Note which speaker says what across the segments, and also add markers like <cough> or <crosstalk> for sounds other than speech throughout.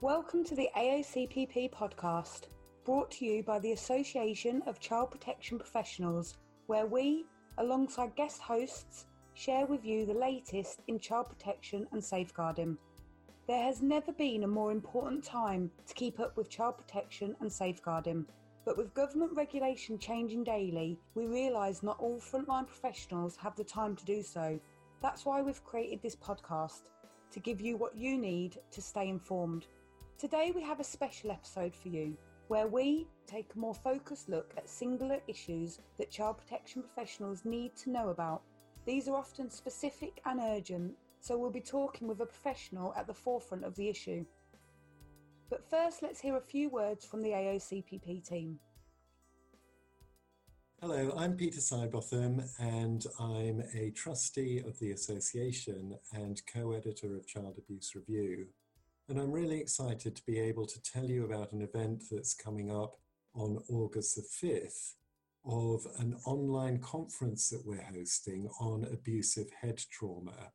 Speaker 1: Welcome to the AOCPP podcast, brought to you by the Association of Child Protection Professionals, where we, alongside guest hosts, share with you the latest in child protection and safeguarding. There has never been a more important time to keep up with child protection and safeguarding. But with government regulation changing daily, we realise not all frontline professionals have the time to do so. That's why we've created this podcast to give you what you need to stay informed. Today, we have a special episode for you where we take a more focused look at singular issues that child protection professionals need to know about. These are often specific and urgent, so we'll be talking with a professional at the forefront of the issue. But first, let's hear a few words from the AOCPP team.
Speaker 2: Hello, I'm Peter Sidebotham, and I'm a trustee of the association and co editor of Child Abuse Review. And I'm really excited to be able to tell you about an event that's coming up on August the 5th of an online conference that we're hosting on abusive head trauma.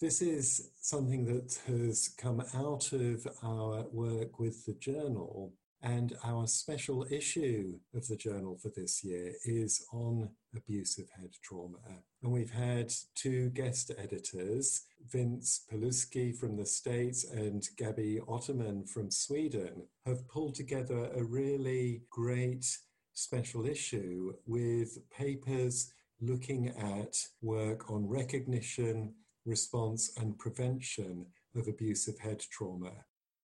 Speaker 2: This is something that has come out of our work with the journal and our special issue of the journal for this year is on abusive head trauma. And we've had two guest editors, Vince Palusci from the States and Gabby Otterman from Sweden, have pulled together a really great special issue with papers looking at work on recognition, response, and prevention of abusive head trauma.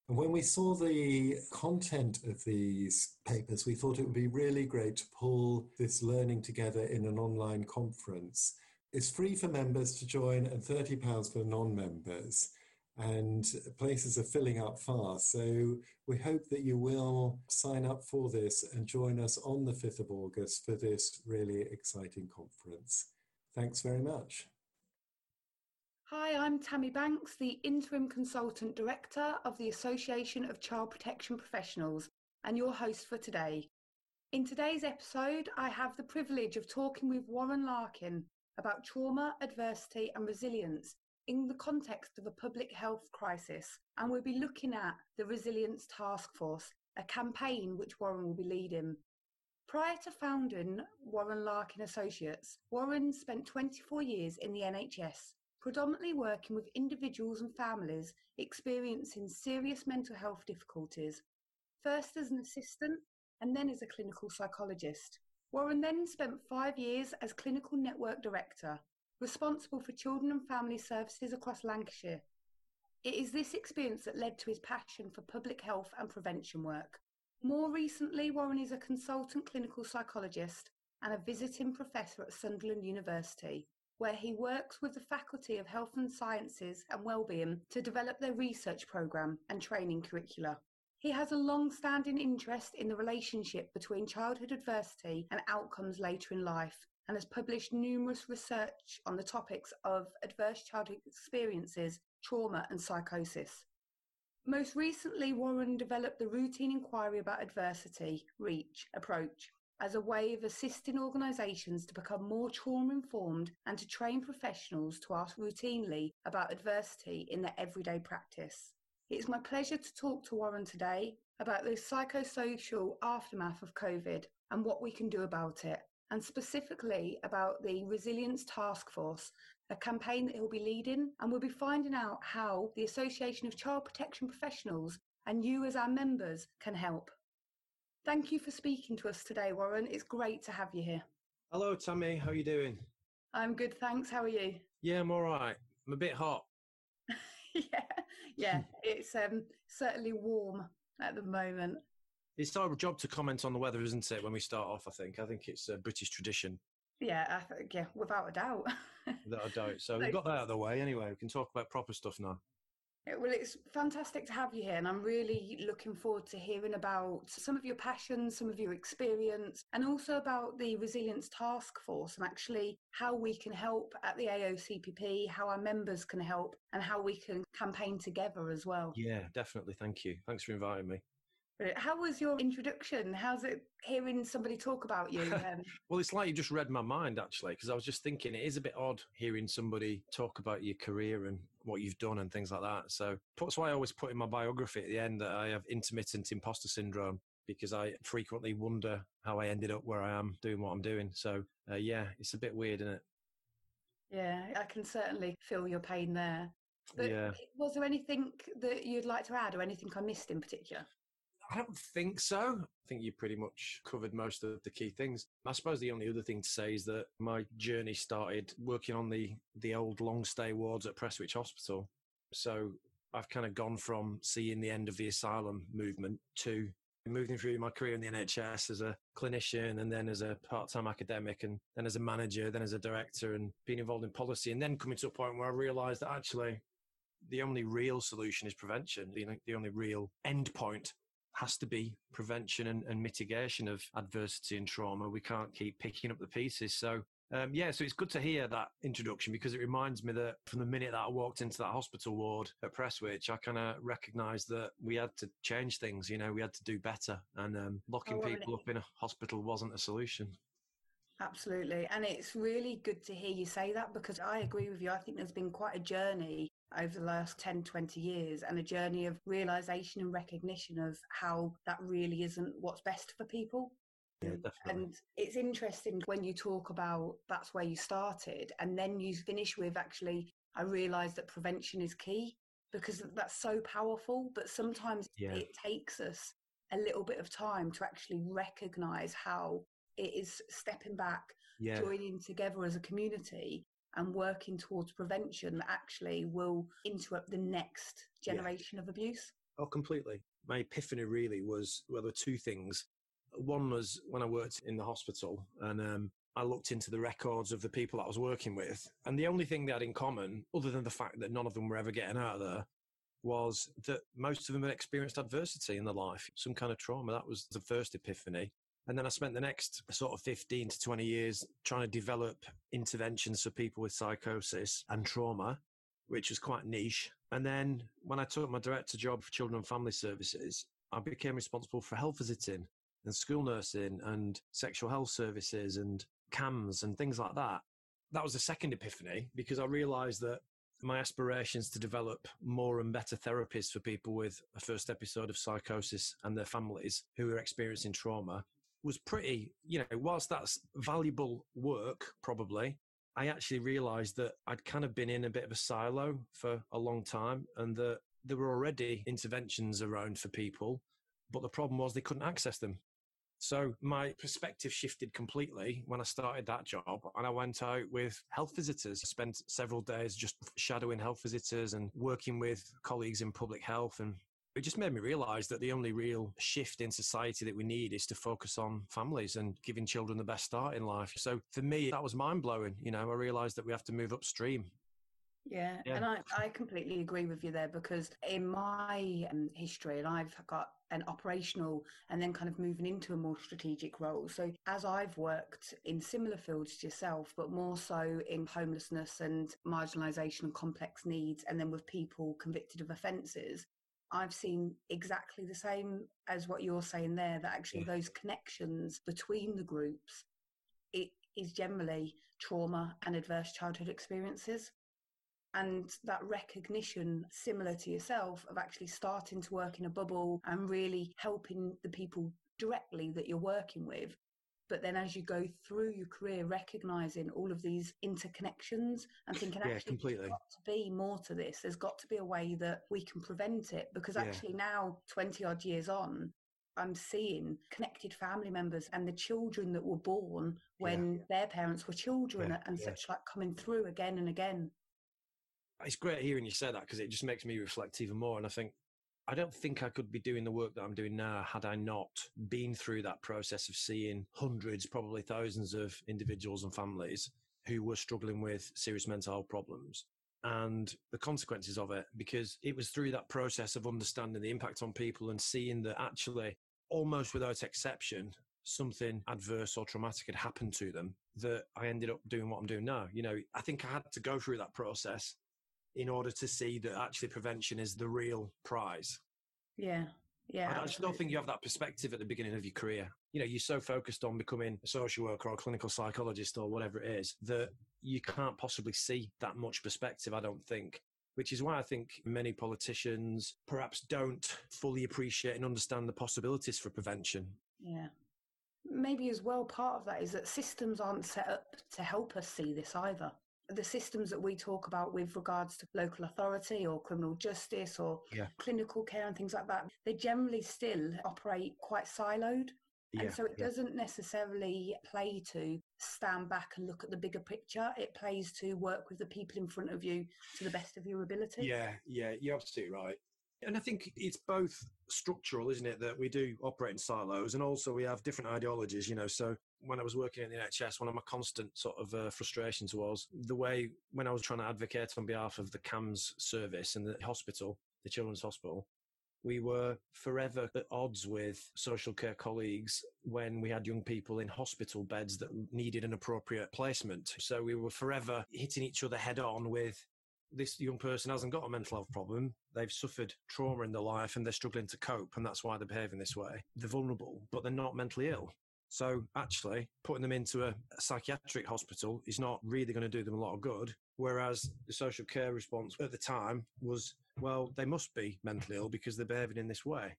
Speaker 2: When we saw the content of these papers, we thought it would be really great to pull this learning together in an online conference. It's free for members to join and £30 for non members. And places are filling up fast. So we hope that you will sign up for this and join us on the 5th of August for this really exciting conference. Thanks very much.
Speaker 1: Hi, I'm Tammy Banks, the Interim Consultant Director of the Association of Child Protection Professionals, and your host for today. In today's episode, I have the privilege of talking with Warren Larkin about trauma, adversity, and resilience in the context of a public health crisis, and we'll be looking at the Resilience Task Force, a campaign which Warren will be leading. Prior to founding Warren Larkin Associates, Warren spent 24 years in the NHS predominantly working with individuals and families experiencing serious mental health difficulties, first as an assistant and then as a clinical psychologist. Warren then spent five years as Clinical Network Director, responsible for children and family services across Lancashire. It is this experience that led to his passion for public health and prevention work. More recently, Warren is a consultant clinical psychologist and a visiting professor at Sunderland University, where he works with the Faculty of Health and Sciences and Wellbeing to develop their research programme and training curricula. He has a long standing interest in the relationship between childhood adversity and outcomes later in life and has published numerous research on the topics of adverse childhood experiences, trauma, and psychosis. Most recently, Warren developed the Routine Inquiry about Adversity, REACH, approach, as a way of assisting organisations to become more trauma informed and to train professionals to ask routinely about adversity in their everyday practice. It's my pleasure to talk to Warren today about the psychosocial aftermath of COVID and what we can do about it, and specifically about the Resilience Task Force, a campaign that he'll be leading, and we'll be finding out how the Association of Child Protection Professionals and you as our members can help. Thank you for speaking to us today, Warren. It's great to have you here.
Speaker 3: Hello, Tammy. How are you doing?
Speaker 1: I'm good, thanks. How are you?
Speaker 3: Yeah, I'm all right. I'm a bit hot. <laughs>
Speaker 1: yeah, yeah. it's um, certainly warm at the moment.
Speaker 3: It's our job to comment on the weather, isn't it? When we start off, I think. I think it's a British tradition.
Speaker 1: Yeah, I think yeah, without a doubt.
Speaker 3: without a doubt. So <laughs> we've got that out of the way. Anyway, we can talk about proper stuff now.
Speaker 1: Well, it's fantastic to have you here, and I'm really looking forward to hearing about some of your passions, some of your experience, and also about the Resilience Task Force and actually how we can help at the AOCPP, how our members can help, and how we can campaign together as well.
Speaker 3: Yeah, definitely. Thank you. Thanks for inviting me.
Speaker 1: How was your introduction? How's it hearing somebody talk about you? <laughs> Um,
Speaker 3: well, it's like you just read my mind, actually, because I was just thinking it is a bit odd hearing somebody talk about your career and what you've done and things like that. So that's why I always put in my biography at the end that I have intermittent imposter syndrome because I frequently wonder how I ended up where I am doing what I'm doing. So, uh, yeah, it's a bit weird, isn't it?
Speaker 1: Yeah, I can certainly feel your pain there. But
Speaker 3: yeah.
Speaker 1: was there anything that you'd like to add or anything I missed in particular?
Speaker 3: I don't think so. I think you pretty much covered most of the key things. I suppose the only other thing to say is that my journey started working on the the old long stay wards at Prestwich Hospital. So I've kind of gone from seeing the end of the asylum movement to moving through my career in the NHS as a clinician and then as a part-time academic and then as a manager, then as a director and being involved in policy and then coming to a point where I realized that actually the only real solution is prevention. The, the only real end point has to be prevention and, and, mitigation of adversity and trauma. We can't keep picking up the pieces. So, um, yeah, so it's good to hear that introduction because it reminds me that from the minute that I walked into that hospital ward at Prestwich, I kind of recognised that we had to change things. You know, we had to do better, and um, locking oh, people up in a hospital wasn't a solution.
Speaker 1: Absolutely. And it's really good to hear you say that because I agree with you. I think there's been quite a journey over the last 10, 20 years and a journey of realization and recognition of how that really isn't what's best for people.
Speaker 3: Yeah.
Speaker 1: And it's interesting when you talk about that's where you started and then you finish with actually, I realized that prevention is key because that's so powerful. But sometimes yeah. it takes us a little bit of time to actually recognize how it is stepping back, yeah. joining together as a community and working towards prevention that actually will interrupt the next generation yeah. of abuse?
Speaker 3: Oh, completely. My epiphany really was well, there were two things. One was when I worked in the hospital and um, I looked into the records of the people that I was working with. And the only thing they had in common, other than the fact that none of them were ever getting out of there, was that most of them had experienced adversity in their life, some kind of trauma. That was the first epiphany. And then I spent the next sort of 15 to 20 years trying to develop interventions for people with psychosis and trauma, which was quite niche. And then when I took my director job for children and family services, I became responsible for health visiting and school nursing and sexual health services and CAMHS and things like that. That was the second epiphany because I realized that my aspirations to develop more and better therapies for people with a first episode of psychosis and their families who are experiencing trauma was pretty, you know, whilst that's valuable work, probably, I actually realized that I'd kind of been in a bit of a silo for a long time and that there were already interventions around for people, but the problem was they couldn't access them. So my perspective shifted completely when I started that job and I went out with health visitors. I spent several days just shadowing health visitors and working with colleagues in public health and it just made me realize that the only real shift in society that we need is to focus on families and giving children the best start in life. So for me, that was mind blowing. You know, I realized that we have to move upstream.
Speaker 1: Yeah, yeah. and I, I completely agree with you there because in my um, history, and I've got an operational and then kind of moving into a more strategic role. So, as I've worked in similar fields to yourself, but more so in homelessness and marginalisation and complex needs, and then with people convicted of offences, I've seen exactly the same as what you're saying there, that actually yeah. those connections between the groups, it is generally trauma and adverse childhood experiences. And that recognition, similar to yourself, of actually starting to work in a bubble and really helping the people directly that you're working with but then as you go through your career recognizing all of these interconnections and thinking
Speaker 3: yeah,
Speaker 1: actually
Speaker 3: completely.
Speaker 1: there's got to be more to this there's got to be a way that we can prevent it because actually yeah. now 20 odd years on I'm seeing connected family members and the children that were born when yeah. their parents were children yeah, and such like coming through again and again.
Speaker 3: It's great hearing you say that because it just makes me reflect even more. And I think I don't think I could be doing the work that I'm doing now had I not been through that process of seeing hundreds, probably thousands of individuals and families who were struggling with serious mental health problems and the consequences of it because it was through that process of understanding the impact on people and seeing that actually almost without exception something adverse or traumatic had happened to them that I ended up doing what I'm doing now. You know, I think I had to go through that process in order to see that actually prevention is the real prize.
Speaker 1: Yeah. Yeah,
Speaker 3: I, I just don't think you have that perspective at the beginning of your career. You know, you're so focused on becoming a social worker or a clinical psychologist or whatever it is that you can't possibly see that much perspective, I don't think. Which is why I think many politicians perhaps don't fully appreciate and understand the possibilities for prevention.
Speaker 1: Yeah. Maybe as well, part of that is that systems aren't set up to help us see this either the systems that we talk about with regards to local authority or criminal justice or
Speaker 3: yeah.
Speaker 1: clinical care and things like that, they generally still operate quite siloed.
Speaker 3: Yeah,
Speaker 1: and so it
Speaker 3: yeah.
Speaker 1: doesn't necessarily play to stand back and look at the bigger picture. It plays to work with the people in front of you to the best of your ability.
Speaker 3: Yeah, yeah, you're absolutely right. And I think it's both structural, isn't it, that we do operate in silos and also we have different ideologies, you know. So when I was working in the NHS, one of my constant sort of uh, frustrations was the way when I was trying to advocate on behalf of the CAMHS service and the hospital, the children's hospital, we were forever at odds with social care colleagues when we had young people in hospital beds that needed an appropriate placement. So we were forever hitting each other head on with this young person hasn't got a mental health problem. They've suffered trauma in their life and they're struggling to cope, and that's why they're behaving this way. They're vulnerable, but they're not mentally ill. So actually, putting them into a, a psychiatric hospital is not really going to do them a lot of good. Whereas the social care response at the time was, well, they must be mentally ill because they're behaving in this way.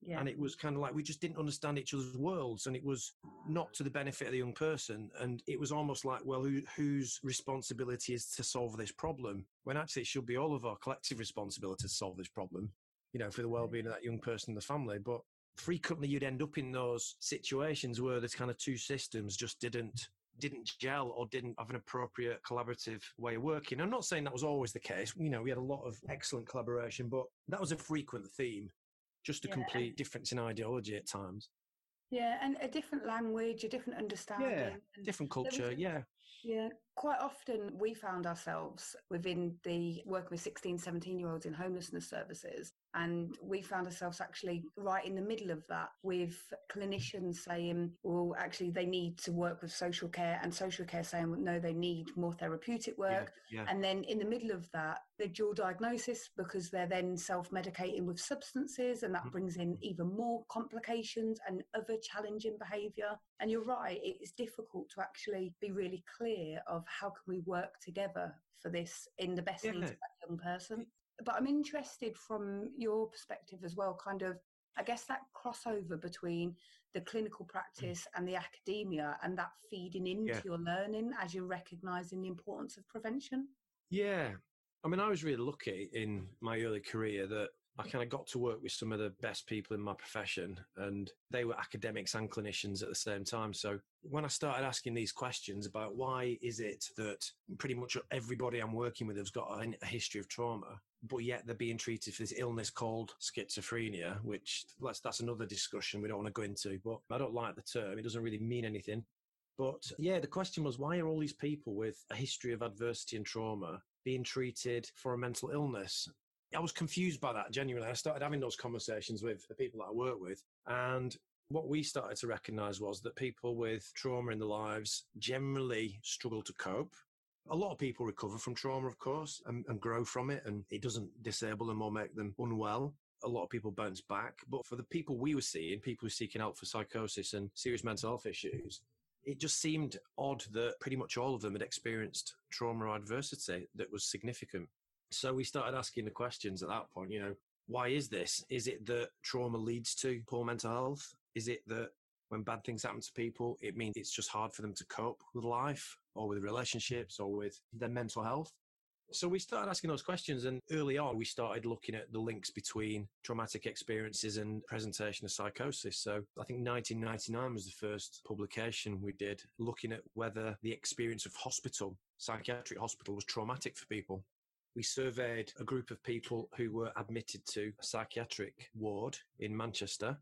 Speaker 1: Yeah.
Speaker 3: And it was kind of like we just didn't understand each other's worlds, and it was not to the benefit of the young person. And it was almost like, well, who, whose responsibility is to solve this problem? When actually it should be all of our collective responsibility to solve this problem, you know, for the well-being of that young person and the family. But frequently, you'd end up in those situations where this kind of two systems just didn't didn't gel or didn't have an appropriate collaborative way of working. I'm not saying that was always the case. You know, we had a lot of excellent collaboration, but that was a frequent theme just a
Speaker 1: Yeah.
Speaker 3: complete difference in ideology at times.
Speaker 1: Yeah, and a different language, a different understanding. and
Speaker 3: Different
Speaker 1: there was
Speaker 3: culture, yeah.
Speaker 1: Yeah, quite often we found ourselves within the working with 16, 17 year olds in homelessness services. And we found ourselves actually right in the middle of that with clinicians saying, well, actually, they need to work with social care, and social care saying, well, no, they need more therapeutic work.
Speaker 3: Yeah, yeah.
Speaker 1: And then in the middle of that, the dual diagnosis because they're then self medicating with substances, and that
Speaker 3: Mhm.
Speaker 1: brings in even more complications and other challenging behaviour. And you're right, it's difficult to actually be really clear of how can we work together for this in the best needs of that young person. But I'm interested from your perspective as well, kind of. I guess that crossover between the clinical mm. practice and the academia and that feeding into
Speaker 3: Yeah.
Speaker 1: your learning as you're recognizing the importance of prevention.
Speaker 3: Yeah. I mean, I was really lucky in my early career that I kind of got to work with some of the best people in my profession, and they were academics and clinicians at the same time. So when I started asking these questions about why is it that pretty much everybody I'm working with has got a, history of trauma, but yet they're being treated for this illness called schizophrenia, which let's, that's another discussion we don't want to go into, but I don't like the term. It doesn't really mean anything. But yeah, the question was why are all these people with a history of adversity and trauma being treated for a mental illness? I was confused by that genuinely. I started having those conversations with the people that I work with. And what we started to recognize was that people with trauma in their lives generally struggle to cope. A lot of people recover from trauma, of course, and, and grow from it, and it doesn't disable them or make them unwell a lot of people bounce back. But for the people we were seeing, people who were seeking help for psychosis and serious mental health issues, it just seemed odd that pretty much all of them had experienced trauma or adversity that was significant. So we started asking the questions at that point, you know, why is this? Is it that trauma leads to poor mental health? Is it that when bad things happen to people, it means it's just hard for them to cope with life or with relationships or with their mental health? So we started asking those questions, and early on, we started looking at the links between traumatic experiences and presentation of psychosis. So I think 1999 was the first publication we did looking at whether the experience of hospital, psychiatric hospital, was traumatic for people. We surveyed a group of people who were admitted to a psychiatric ward in Manchester,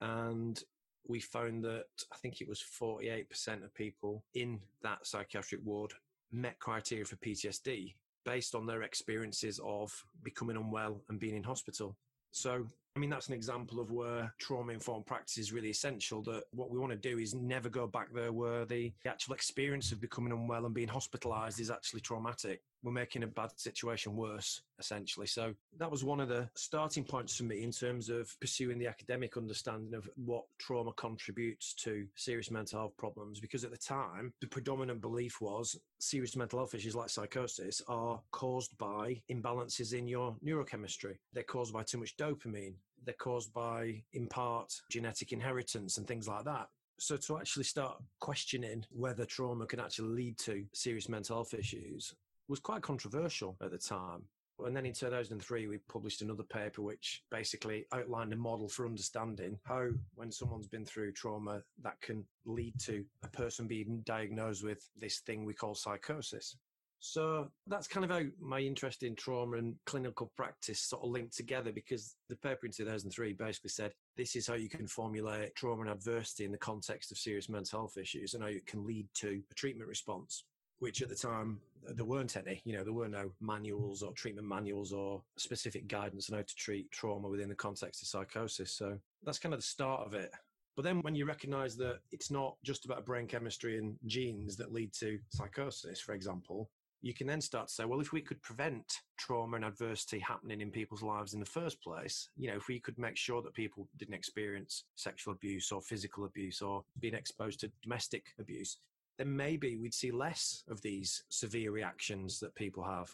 Speaker 3: and we found that I think it was 48% of people in that psychiatric ward met criteria for PTSD based on their experiences of becoming unwell and being in hospital. So I mean, that's an example of where trauma informed practice is really essential. That what we want to do is never go back there where the actual experience of becoming unwell and being hospitalized is actually traumatic. We're making a bad situation worse, essentially. So that was one of the starting points for me in terms of pursuing the academic understanding of what trauma contributes to serious mental health problems. Because at the time, the predominant belief was serious mental health issues like psychosis are caused by imbalances in your neurochemistry. They're caused by too much dopamine they're caused by, in part, genetic inheritance and things like that. So to actually start questioning whether trauma can actually lead to serious mental health issues was quite controversial at the time. And then in 2003, we published another paper which basically outlined a model for understanding how, when someone's been through trauma, that can lead to a person being diagnosed with this thing we call psychosis. So that's kind of how my interest in trauma and clinical practice sort of linked together because the paper in 2003 basically said this is how you can formulate trauma and adversity in the context of serious mental health issues and how it can lead to a treatment response. Which at the time there weren't any, you know, there were no manuals or treatment manuals or specific guidance on how to treat trauma within the context of psychosis. So that's kind of the start of it. But then when you recognize that it's not just about brain chemistry and genes that lead to psychosis, for example, you can then start to say, well, if we could prevent trauma and adversity happening in people's lives in the first place, you know, if we could make sure that people didn't experience sexual abuse or physical abuse or being exposed to domestic abuse, then maybe we'd see less of these severe reactions that people have.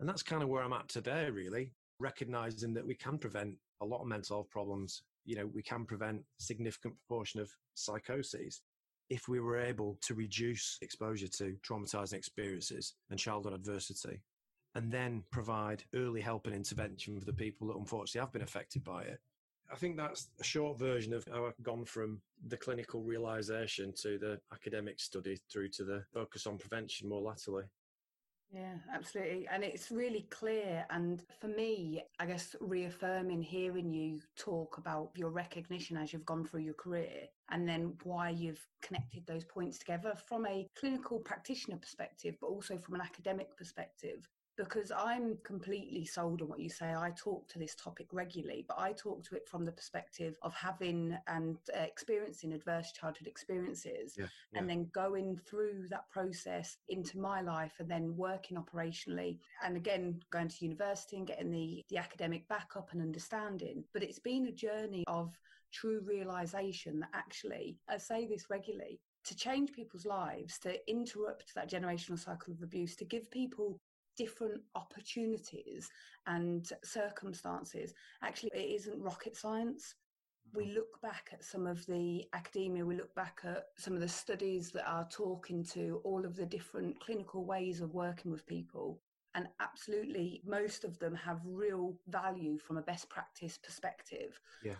Speaker 3: And that's kind of where I'm at today, really, recognizing that we can prevent a lot of mental health problems. You know, we can prevent a significant proportion of psychoses if we were able to reduce exposure to traumatizing experiences and childhood adversity and then provide early help and intervention for the people that unfortunately have been affected by it. I think that's a short version of how I've gone from the clinical realization to the academic study through to the focus on prevention more latterly.
Speaker 1: Yeah, absolutely. And it's really clear. And for me, I guess reaffirming hearing you talk about your recognition as you've gone through your career and then why you've connected those points together from a clinical practitioner perspective, but also from an academic perspective because I'm completely sold on what you say. I talk to this topic regularly, but I talk to it from the perspective of having and uh, experiencing adverse childhood experiences yeah, yeah. and then going through that process into my life and then working operationally and again going to university and getting the, the academic backup and understanding. But it's been a journey of true realization that actually, I say this regularly, to change people's lives, to interrupt that generational cycle of abuse, to give people different opportunities and circumstances. Actually, it isn't rocket science. We mm-hmm. look back at some of the academia, we look back at some of the studies that are talking to all of the different clinical ways of working with people. And absolutely, most of them have real value from a best practice perspective.
Speaker 3: Yeah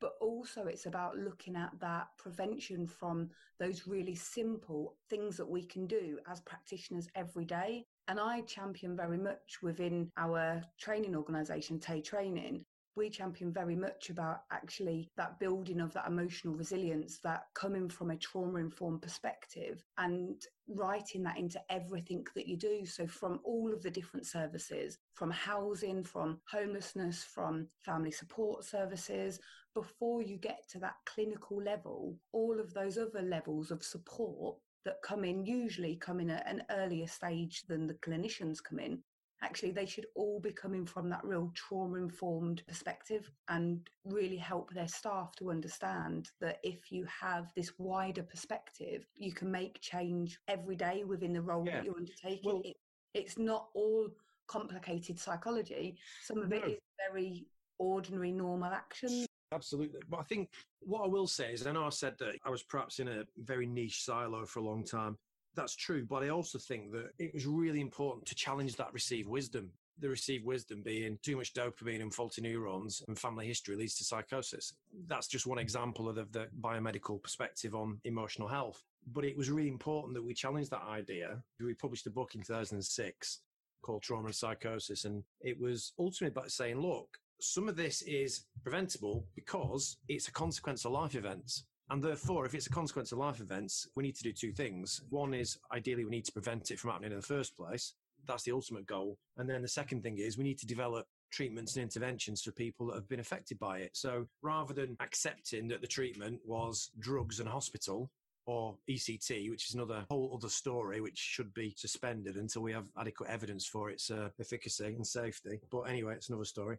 Speaker 1: but also it's about looking at that prevention from those really simple things that we can do as practitioners every day and I champion very much within our training organisation, Tay Training. We champion very much about actually that building of that emotional resilience, that coming from a trauma informed perspective and writing that into everything that you do. So, from all of the different services, from housing, from homelessness, from family support services, before you get to that clinical level, all of those other levels of support that come in usually come in at an earlier stage than the clinicians come in actually they should all be coming from that real trauma informed perspective and really help their staff to understand that if you have this wider perspective you can make change every day within the role yeah. that you're undertaking well, it, it's not all complicated psychology some of no. it is very ordinary normal actions
Speaker 3: Absolutely. But I think what I will say is, I know I said that I was perhaps in a very niche silo for a long time. That's true. But I also think that it was really important to challenge that received wisdom. The received wisdom being too much dopamine and faulty neurons and family history leads to psychosis. That's just one example of the, the biomedical perspective on emotional health. But it was really important that we challenged that idea. We published a book in 2006 called Trauma and Psychosis. And it was ultimately about saying, look, some of this is preventable because it's a consequence of life events. And therefore, if it's a consequence of life events, we need to do two things. One is ideally we need to prevent it from happening in the first place. That's the ultimate goal. And then the second thing is we need to develop treatments and interventions for people that have been affected by it. So rather than accepting that the treatment was drugs and hospital, or ECT, which is another whole other story, which should be suspended until we have adequate evidence for its uh, efficacy and safety. But anyway, it's another story.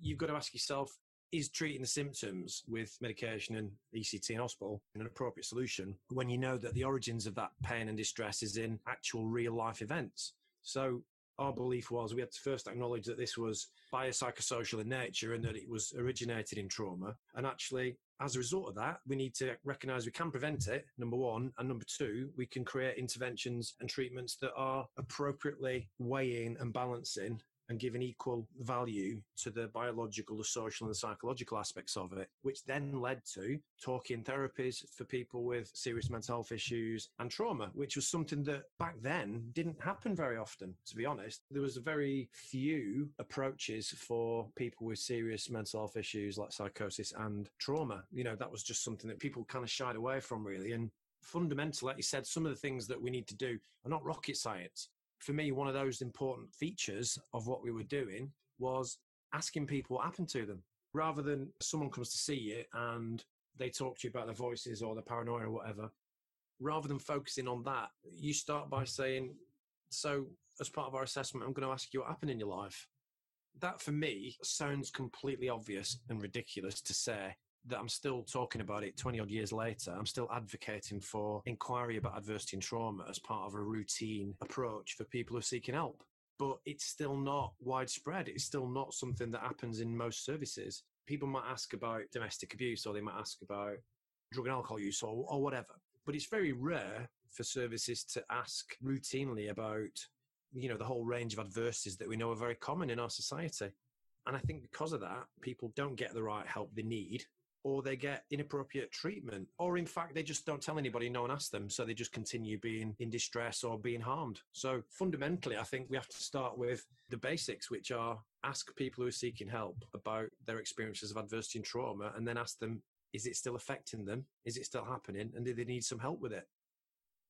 Speaker 3: You've got to ask yourself, is treating the symptoms with medication and ECT in hospital an appropriate solution when you know that the origins of that pain and distress is in actual real life events? So our belief was we had to first acknowledge that this was biopsychosocial in nature and that it was originated in trauma. And actually, as a result of that, we need to recognize we can prevent it, number one. And number two, we can create interventions and treatments that are appropriately weighing and balancing and giving equal value to the biological, the social, and the psychological aspects of it, which then led to talking therapies for people with serious mental health issues and trauma, which was something that back then didn't happen very often, to be honest. There was very few approaches for people with serious mental health issues like psychosis and trauma. You know, that was just something that people kind of shied away from, really. And fundamentally, like you said, some of the things that we need to do are not rocket science for me, one of those important features of what we were doing was asking people what happened to them rather than someone comes to see you and they talk to you about their voices or their paranoia or whatever. Rather than focusing on that, you start by mm. saying, So, as part of our assessment, I'm going to ask you what happened in your life. That for me sounds completely obvious and ridiculous to say, that I'm still talking about it 20 odd years later. I'm still advocating for inquiry about adversity and trauma as part of a routine approach for people who are seeking help. But it's still not widespread. It's still not something that happens in most services. People might ask about domestic abuse or they might ask about drug and alcohol use or, or whatever. But it's very rare for services to ask routinely about, you know, the whole range of adversities that we know are very common in our society. And I think because of that, people don't get the right help they need or they get inappropriate treatment, or in fact, they just don't tell anybody, no one asks them, so they just continue being in distress or being harmed. So fundamentally, I think we have to start with the basics, which are ask people who are seeking help about their experiences of adversity and trauma, and then ask them, is it still affecting them? Is it still happening? And do they need some help with it?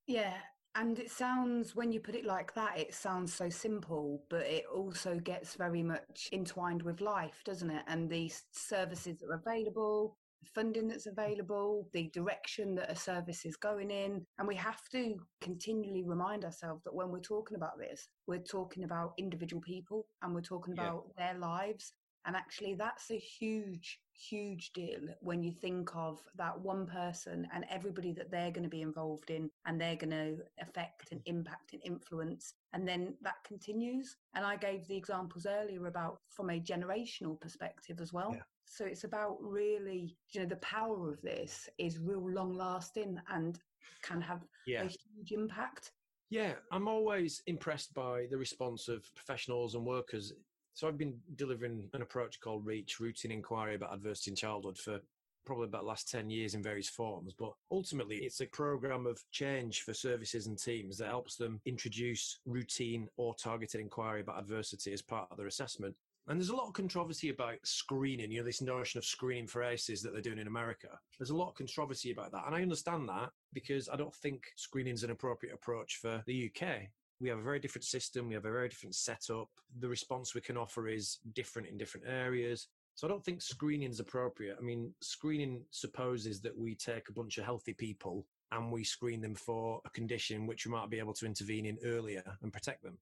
Speaker 1: Yeah, and it sounds, when you put it like that, it sounds so simple, but it also gets very much entwined with life, doesn't it? And the services that are available, funding that's available, the direction that a service is going in. And we have to continually remind ourselves that when we're talking about this, we're talking about individual people and we're talking about yeah. their lives. And actually, that's a huge, huge deal when you think of that one person and everybody that they're going to be involved in and they're going to affect and impact and influence. And then that continues. And I gave the examples earlier about from a generational perspective as well. Yeah. So it's about really, you know, the power of this is real long lasting and can have yeah. a huge impact.
Speaker 3: Yeah, I'm always impressed by the response of professionals and workers so I've been delivering an approach called REACH, Routine Inquiry about Adversity in Childhood, for probably about the last 10 years in various forms. But ultimately, it's a program of change for services and teams that helps them introduce routine or targeted inquiry about adversity as part of their assessment. And there's a lot of controversy about screening, you know, this notion of screening for ACEs that they're doing in America. There's a lot of controversy about that. And I understand that because I don't think screening is an appropriate approach for the UK we have a very different system. We have a very different setup. The response we can offer is different in different areas. So I don't think screening is appropriate. I mean, screening supposes that we take a bunch of healthy people and we screen them for a condition which we might be able to intervene in earlier and protect them.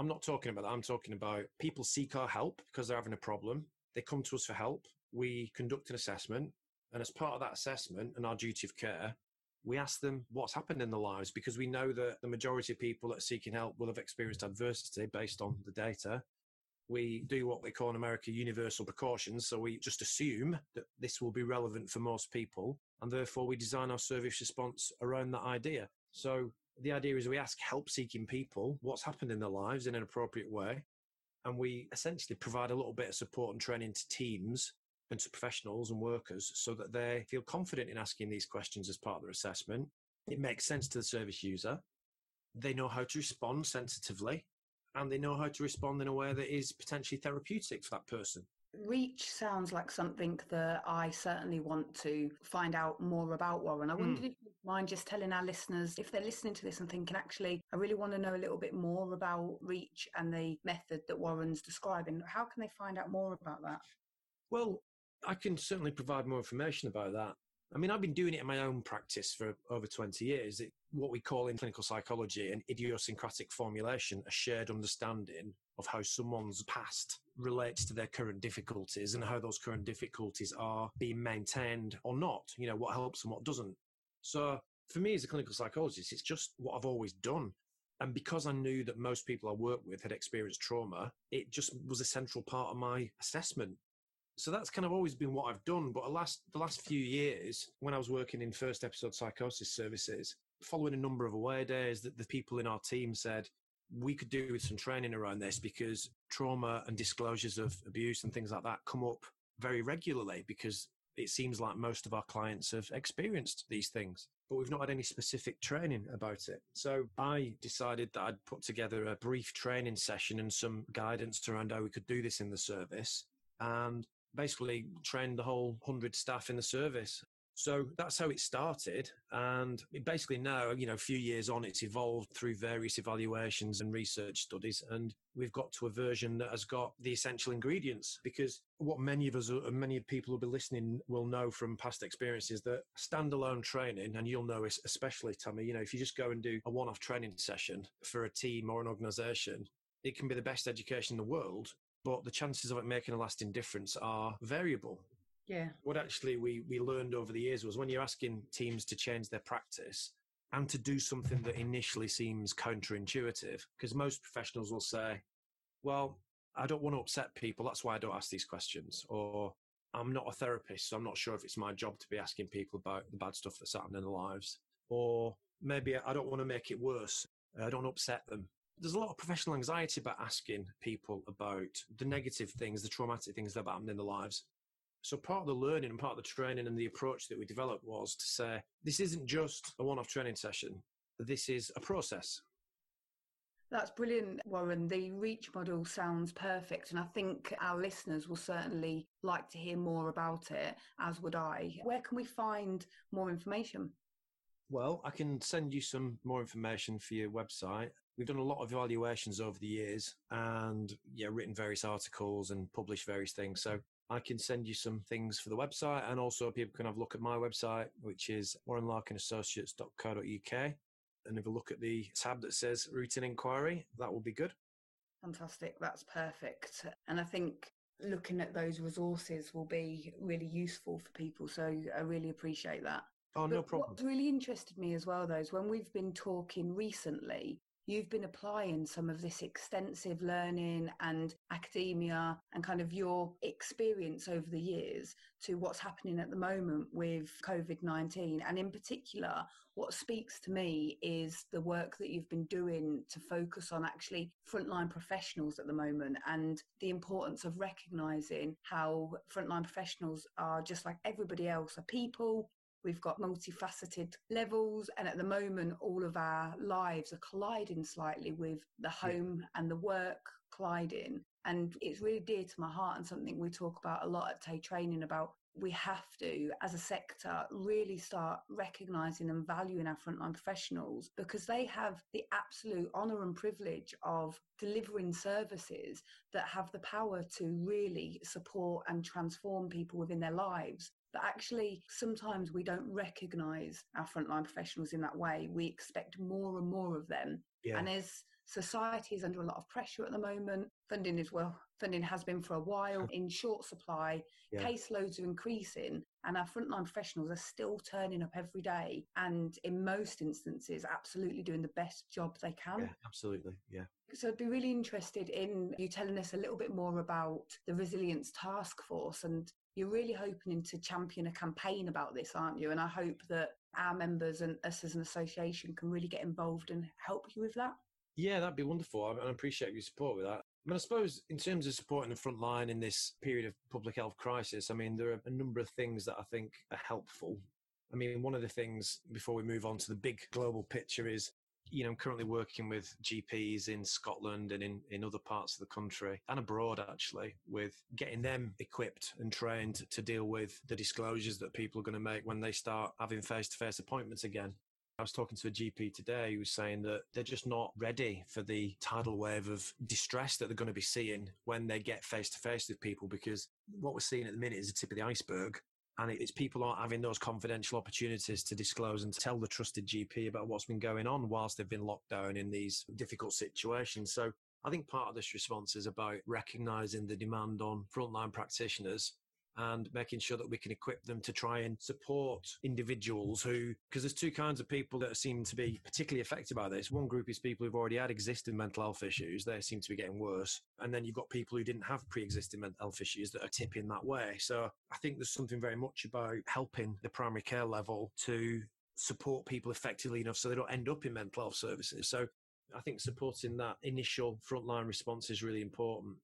Speaker 3: I'm not talking about that. I'm talking about people seek our help because they're having a problem. They come to us for help. We conduct an assessment. And as part of that assessment and our duty of care, we ask them what's happened in their lives because we know that the majority of people that are seeking help will have experienced adversity based on the data. We do what we call in America universal precautions. So we just assume that this will be relevant for most people. And therefore, we design our service response around that idea. So the idea is we ask help seeking people what's happened in their lives in an appropriate way. And we essentially provide a little bit of support and training to teams and to professionals and workers so that they feel confident in asking these questions as part of their assessment. It makes sense to the service user. They know how to respond sensitively and they know how to respond in a way that is potentially therapeutic for that person.
Speaker 1: Reach sounds like something that I certainly want to find out more about, Warren. I
Speaker 3: Mm.
Speaker 1: wondered if you mind just telling our listeners, if they're listening to this and thinking, actually, I really want to know a little bit more about Reach and the method that Warren's describing, how can they find out more about that?
Speaker 3: Well, I can certainly provide more information about that. I mean, I've been doing it in my own practice for over 20 years. It, what we call in clinical psychology an idiosyncratic formulation, a shared understanding of how someone's past relates to their current difficulties and how those current difficulties are being maintained or not, you know, what helps and what doesn't. So for me as a clinical psychologist, it's just what I've always done. And because I knew that most people I worked with had experienced trauma, it just was a central part of my assessment so that's kind of always been what I've done. But the last the last few years, when I was working in first episode psychosis services, following a number of away days, that the people in our team said we could do with some training around this because trauma and disclosures of abuse and things like that come up very regularly because it seems like most of our clients have experienced these things, but we've not had any specific training about it. So I decided that I'd put together a brief training session and some guidance around how we could do this in the service. And basically train the whole 100 staff in the service. So that's how it started. And basically now, you know, a few years on, it's evolved through various evaluations and research studies. And we've got to a version that has got the essential ingredients because what many of us, and many people who'll be listening will know from past experiences that standalone training, and you'll know especially, Tammy, you know, if you just go and do a one-off training session for a team or an organization, it can be the best education in the world, but the chances of it making a lasting difference are variable.
Speaker 1: Yeah.
Speaker 3: What actually we, we learned over the years was when you're asking teams to change their practice and to do something that initially seems counterintuitive, because most professionals will say, well, I don't want to upset people. That's why I don't ask these questions. Or I'm not a therapist, so I'm not sure if it's my job to be asking people about the bad stuff that's happened in their lives. Or maybe I don't want to make it worse. I don't upset them there's a lot of professional anxiety about asking people about the negative things, the traumatic things that happened in their lives. So part of the learning and part of the training and the approach that we developed was to say, this isn't just a one-off training session. This is a process.
Speaker 1: That's brilliant, Warren. The reach model sounds perfect. And I think our listeners will certainly like to hear more about it, as would I. Where can we find more information?
Speaker 3: Well, I can send you some more information for your website. We've done a lot of evaluations over the years and yeah, written various articles and published various things. So I can send you some things for the website and also people can have a look at my website, which is warrenlarkinassociates.co.uk and have a look at the tab that says routine inquiry. That will be good.
Speaker 1: Fantastic. That's perfect. And I think looking at those resources will be really useful for people. So I really appreciate that.
Speaker 3: Oh,
Speaker 1: but
Speaker 3: no problem.
Speaker 1: What really interested me as well, though, is when we've been talking recently, you've been applying some of this extensive learning and academia and kind of your experience over the years to what's happening at the moment with COVID 19. And in particular, what speaks to me is the work that you've been doing to focus on actually frontline professionals at the moment and the importance of recognizing how frontline professionals are just like everybody else, are people We've got multifaceted levels, and at the moment, all of our lives are colliding slightly with the home yeah. and the work colliding. And it's really dear to my heart and something we talk about a lot at Tay Training about. We have to, as a sector, really start recognizing and valuing our frontline professionals because they have the absolute honor and privilege of delivering services that have the power to really support and transform people within their lives but actually sometimes we don't recognize our frontline professionals in that way we expect more and more of them yeah. and as society is under a lot of pressure at the moment funding is well funding has been for a while <laughs> in short supply yeah. caseloads are increasing and our frontline professionals are still turning up every day and in most instances absolutely doing the best job they can
Speaker 3: yeah absolutely yeah
Speaker 1: so I'd be really interested in you telling us a little bit more about the resilience task force and you're really hoping to champion a campaign about this, aren't you? And I hope that our members and us as an association can really get involved and help you with that.
Speaker 3: Yeah, that'd be wonderful. I appreciate your support with that. I mean, I suppose in terms of supporting the front line in this period of public health crisis, I mean, there are a number of things that I think are helpful. I mean, one of the things before we move on to the big global picture is you know, I'm currently working with GPs in Scotland and in, in other parts of the country and abroad, actually, with getting them equipped and trained to deal with the disclosures that people are going to make when they start having face to face appointments again. I was talking to a GP today who was saying that they're just not ready for the tidal wave of distress that they're going to be seeing when they get face to face with people because what we're seeing at the minute is the tip of the iceberg. And it's people aren't having those confidential opportunities to disclose and tell the trusted GP about what's been going on whilst they've been locked down in these difficult situations. So I think part of this response is about recognizing the demand on frontline practitioners and making sure that we can equip them to try and support individuals who, because there's two kinds of people that seem to be particularly affected by this. One group is people who've already had existing mental health issues, they seem to be getting worse. And then you've got people who didn't have pre existing mental health issues that are tipping that way. So I think there's something very much about helping the primary care level to support people effectively enough so they don't end up in mental health services. So I think supporting that initial frontline response is really important.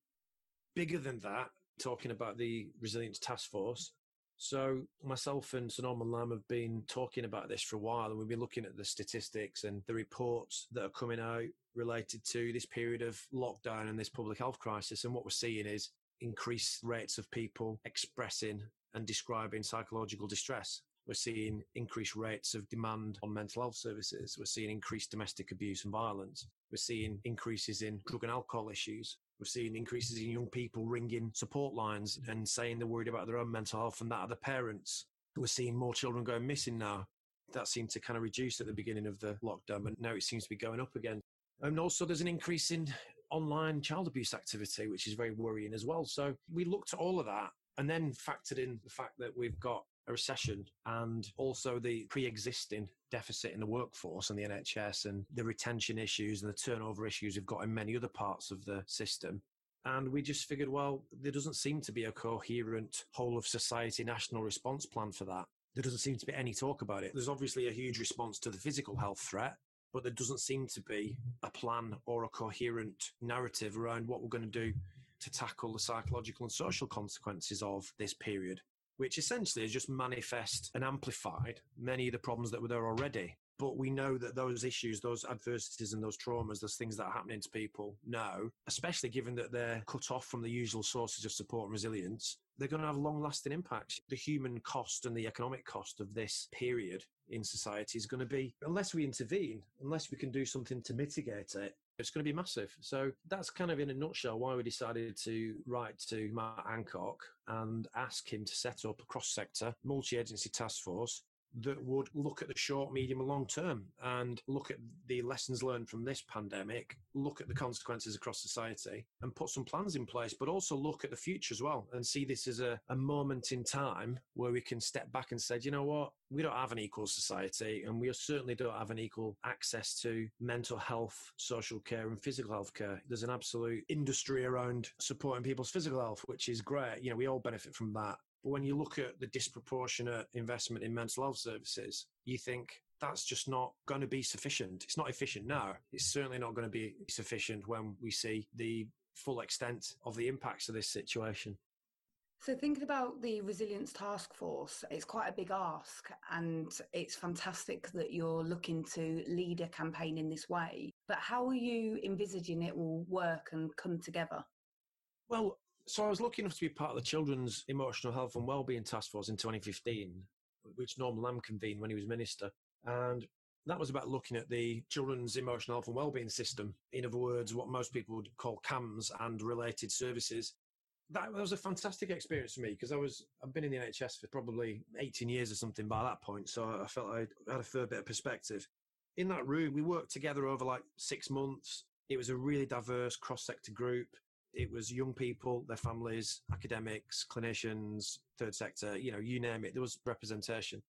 Speaker 3: Bigger than that, talking about the resilience task force. So myself and Sir Norman Lamb have been talking about this for a while, and we've been looking at the statistics and the reports that are coming out related to this period of lockdown and this public health crisis. And what we're seeing is increased rates of people expressing and describing psychological distress. We're seeing increased rates of demand on mental health services. We're seeing increased domestic abuse and violence. We're seeing increases in drug and alcohol issues. We're seeing increases in young people ringing support lines mm. and saying they're worried about their own mental health and that of their parents. We're seeing more children going missing now. That seemed to kind of reduce at the beginning of the lockdown, but now it seems to be going up again. And also, there's an increase in online child abuse activity, which is very worrying as well. So, we looked at all of that and then factored in the fact that we've got a recession and also the pre-existing deficit in the workforce and the NHS and the retention issues and the turnover issues we've got in many other parts of the system. And we just figured, well, there doesn't seem to be a coherent whole of society national response plan for that. There doesn't seem to be any talk about it. There's obviously a huge response to the physical health threat, but there doesn't seem to be a plan or a coherent narrative around what we're going to do to tackle the psychological and social consequences of this period which essentially has just manifest and amplified many of the problems that were there already. But we know that those issues, those adversities and those traumas, those things that are happening to people now, especially given that they're cut off from the usual sources of support and resilience, they're going to have long lasting impacts. The human cost and the economic cost of this period in society is going to be, unless we intervene, unless we can do something to mitigate it, it's going to be massive. So that's kind of in a nutshell why we decided to write to Matt Hancock and ask him to set up a cross sector multi agency task force that would look at the short, medium, and long term and look at the lessons learned from this pandemic, look at the consequences across society, and put some plans in place, but also look at the future as well and see this as a, a moment in time where we can step back and say, you know what, we don't have an equal society and we certainly don't have an equal access to mental health, social care, and physical health care. There's an absolute industry around supporting people's physical health, which is great. You know, we all benefit from that. But when you look at the disproportionate investment in mental health services, you think that's just not going to be sufficient. It's not efficient now. It's certainly not going to be sufficient when we see the full extent of the impacts of this situation.
Speaker 1: So, thinking about the Resilience Task Force, it's quite a big ask, and it's fantastic that you're looking to lead a campaign in this way. But how are you envisaging it will work and come together?
Speaker 3: Well, so I was lucky enough to be part of the Children's Emotional Health and Wellbeing Task Force in 2015, which Norman Lamb convened when he was minister. And that was about looking at the children's emotional health and wellbeing system. In other words, what most people would call CAMHS and related services. That was a fantastic experience for me because I was I've been in the NHS for probably 18 years or something by that point, so I felt I had a fair bit of perspective. In that room, we worked together over like six months. It was a really diverse cross-sector group it was young people, their families, academics, clinicians, third sector, you know, you name it. There was representation.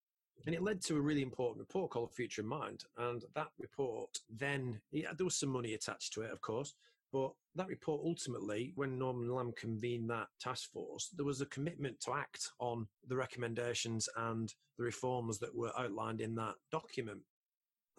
Speaker 3: And it led to a really important report called Future in Mind. And that report then, yeah, there was some money attached to it, of course. But that report ultimately, when Norman Lamb convened that task force, there was a commitment to act on the recommendations and the reforms that were outlined in that document.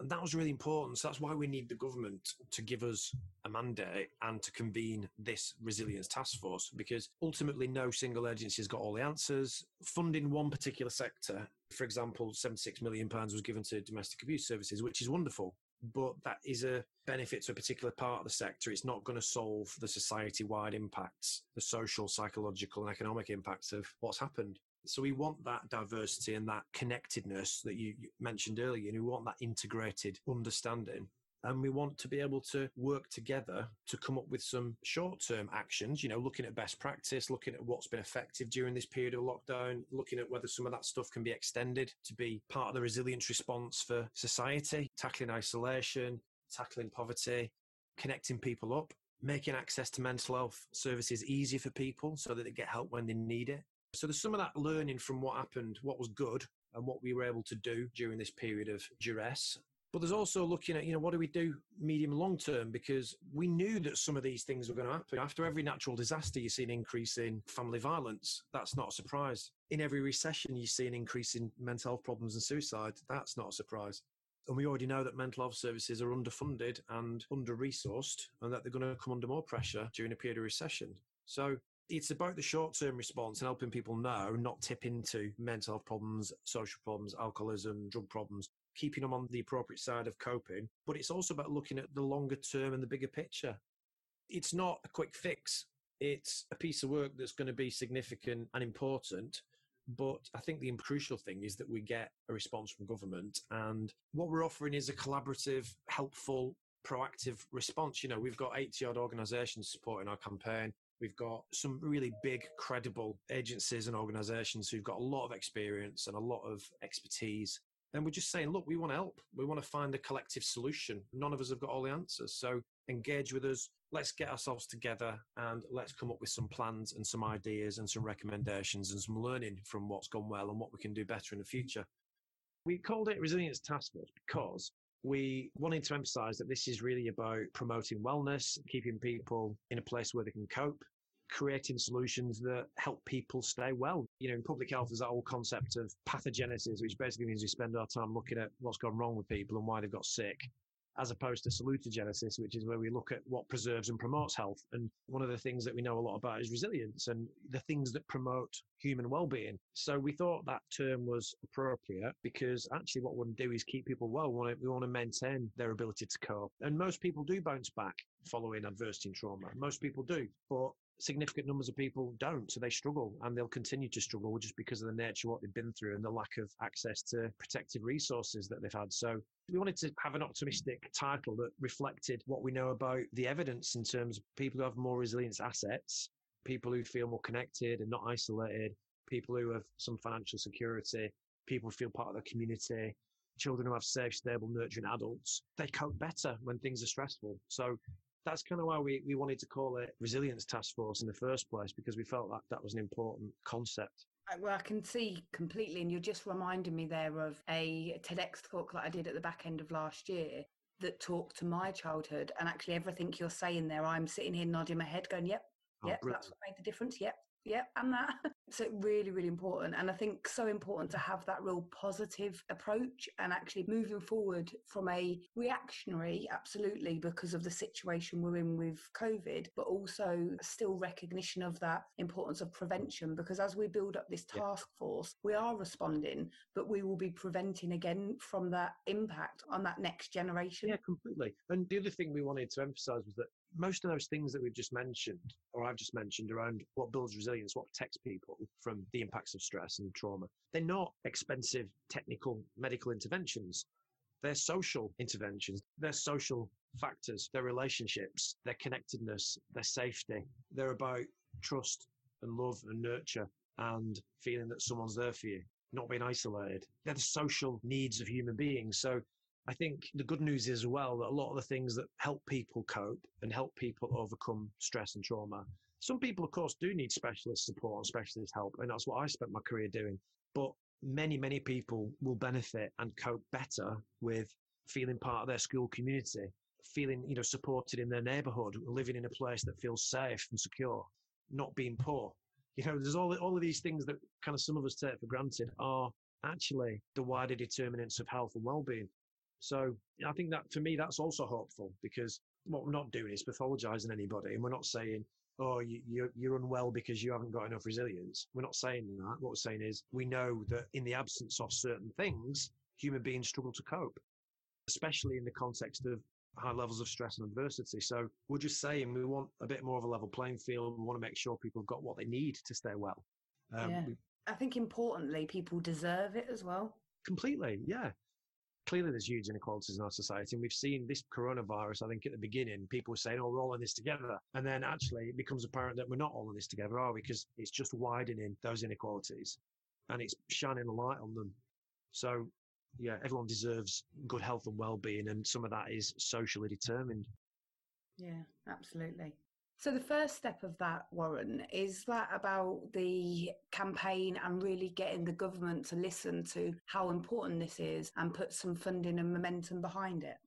Speaker 3: And that was really important. So that's why we need the government to give us a mandate and to convene this resilience task force because ultimately no single agency has got all the answers. Funding one particular sector, for example, £76 million was given to domestic abuse services, which is wonderful. but that is a benefit to a particular part of the sector. It's not going to solve the society wide impacts, the social, psychological, and economic impacts of what's happened. So we want that diversity and that connectedness that you mentioned earlier, and we want that integrated understanding. And we want to be able to work together to come up with some short term actions, you know, looking at best practice, looking at what's been effective during this period of lockdown, looking at whether some of that stuff can be extended to be part of the resilience response for society, tackling isolation, tackling poverty, connecting people up, making access to mental health services easy for people so that they get help when they need it. So there's some of that learning from what happened, what was good, and what we were able to do during this period of duress. But there's also looking at, you know, what do we do medium long term? Because we knew that some of these things were going to happen. After every natural disaster, you see an increase in family violence. That's not a surprise. In every recession, you see an increase in mental health problems and suicide. That's not a surprise. And we already know that mental health services are underfunded and under resourced, and that they're going to come under more pressure during a period of recession. So it's about the short term response and helping people know not tip into mental health problems, social problems, alcoholism, drug problems, keeping them on the appropriate side of coping. But it's also about looking at the longer term and the bigger picture. It's not a quick fix. It's a piece of work that's going to be significant and important. But I think the crucial thing is that we get a response from government. And what we're offering is a collaborative, helpful, proactive response. You know, we've got 80 odd organizations supporting our campaign. We've got some really big, credible agencies and organizations who've got a lot of experience and a lot of expertise. And we're just saying, look, we want to help. We want to find a collective solution. None of us have got all the answers. So engage with us. Let's get ourselves together and let's come up with some plans and some ideas and some recommendations and some learning from what's gone well and what we can do better in the future. We called it Resilience Task Force because we wanted to emphasize that this is really about promoting wellness, keeping people in a place where they can cope, creating solutions that help people stay well. You know, in public health, there's that whole concept of pathogenesis, which basically means we spend our time looking at what's gone wrong with people and why they've got sick as opposed to salutogenesis, which is where we look at what preserves and promotes health. And one of the things that we know a lot about is resilience and the things that promote human well-being. So we thought that term was appropriate because actually what we want to do is keep people well. We want to, we want to maintain their ability to cope. And most people do bounce back following adversity and trauma. Most people do. But significant numbers of people don't. So they struggle and they'll continue to struggle just because of the nature of what they've been through and the lack of access to protective resources that they've had. So we wanted to have an optimistic title that reflected what we know about the evidence in terms of people who have more resilience assets, people who feel more connected and not isolated, people who have some financial security, people who feel part of the community, children who have safe, stable, nurturing adults, they cope better when things are stressful. So that's kind of why we, we wanted to call it Resilience Task Force in the first place, because we felt that that was an important concept.
Speaker 1: Well, I can see completely, and you're just reminding me there of a TEDx talk that I did at the back end of last year that talked to my childhood. And actually, everything you're saying there, I'm sitting here nodding my head, going, "Yep, oh, yep, brilliant. that's what made the difference. Yep, yeah, and that. <laughs> so really, really important. And I think so important to have that real positive approach and actually moving forward from a reactionary, absolutely, because of the situation we're in with COVID, but also still recognition of that importance of prevention. Because as we build up this task force, we are responding, but we will be preventing again from that impact on that next generation.
Speaker 3: Yeah, completely. And the other thing we wanted to emphasize was that most of those things that we've just mentioned, or I've just mentioned around what builds resilience, what protects people from the impacts of stress and trauma, they're not expensive technical medical interventions. They're social interventions. They're social factors, their relationships, their connectedness, their safety. They're about trust and love and nurture and feeling that someone's there for you, not being isolated. They're the social needs of human beings. So I think the good news is as well that a lot of the things that help people cope and help people mm. overcome stress and trauma. Some people, of course, do need specialist support and specialist help, and that's what I spent my career doing. But many, many people will benefit and cope better with feeling part of their school community, feeling, you know, supported in their neighborhood, living in a place that feels safe and secure, not being poor. You know, there's all, all of these things that kind of some of us take for granted are actually the wider determinants of health and well-being. So I think that for me, that's also hopeful because what we're not doing is pathologizing anybody. And we're not saying, oh, you, you're, you're unwell because you haven't got enough resilience. We're not saying that. What we're saying is we know that in the absence of certain things, human beings struggle to cope. especially in the context of high levels of stress and adversity. So we're just saying we want a bit more of a level playing field. We want to make sure people have got what they need to stay well.
Speaker 1: Um, yeah. I think importantly, people deserve it as well.
Speaker 3: Completely, yeah. Clearly, there's huge inequalities in our society, and we've seen this coronavirus. I think at the beginning, people were saying, "Oh, we're all in this together," and then actually, it becomes apparent that we're not all in this together, are we? Because it's just widening those inequalities, and it's shining a light on them. So yeah, everyone deserves good health and well-being, and some of that is socially determined.
Speaker 1: Yeah, absolutely. So the first step of that, Warren, is that about the campaign and really getting the government to listen to how important this is and put some funding and momentum behind it.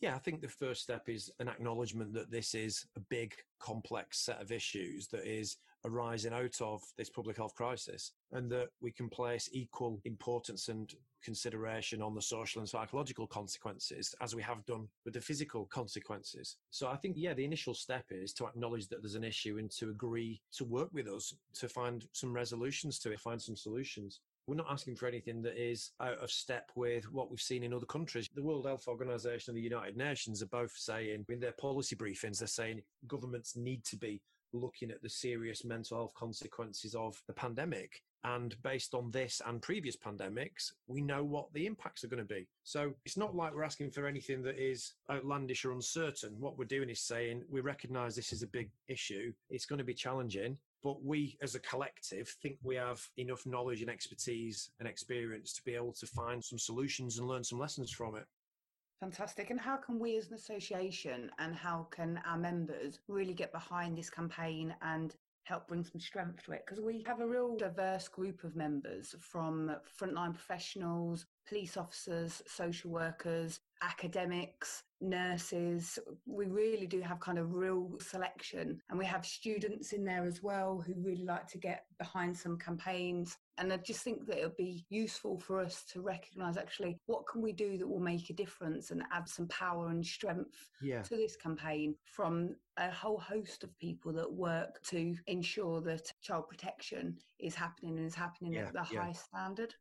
Speaker 3: Yeah, I think the first step is an acknowledgement that this is a big, complex set of issues that is arising out of this public health crisis and that we can place equal importance and consideration on the social and psychological consequences as we have done with the physical consequences. So I think, yeah, the initial step is to acknowledge that there's an issue and to agree to work with us to find some resolutions to it, find some solutions. We're not asking for anything that is out of step with what we've seen in other countries. The World Health Organization and the United Nations are both saying in their policy briefings, they're saying governments need to be looking at the serious mental health consequences of the pandemic. And based on this and previous pandemics, we know what the impacts are going to be. So it's not like we're asking for anything that is outlandish or uncertain. What we're doing is saying we recognize this is a big issue. It's going to be challenging, but we as a collective think we have enough knowledge and expertise and experience to be able to find some solutions and learn some lessons from it.
Speaker 1: Fantastic. And how can we as an association and how can our members really get behind this campaign and help bring some strength to it? Because we have a real diverse group of members from frontline professionals, police officers, social workers, academics, nurses. We really do have kind of real selection. And we have students in there as well who really like to get behind some campaigns. And I just think that it would be useful for us to recognise actually what can we do that will make a difference and add some power and strength yeah. to this campaign from a whole host of people that work to ensure that child protection is happening and is happening yeah, at the yeah. high standard.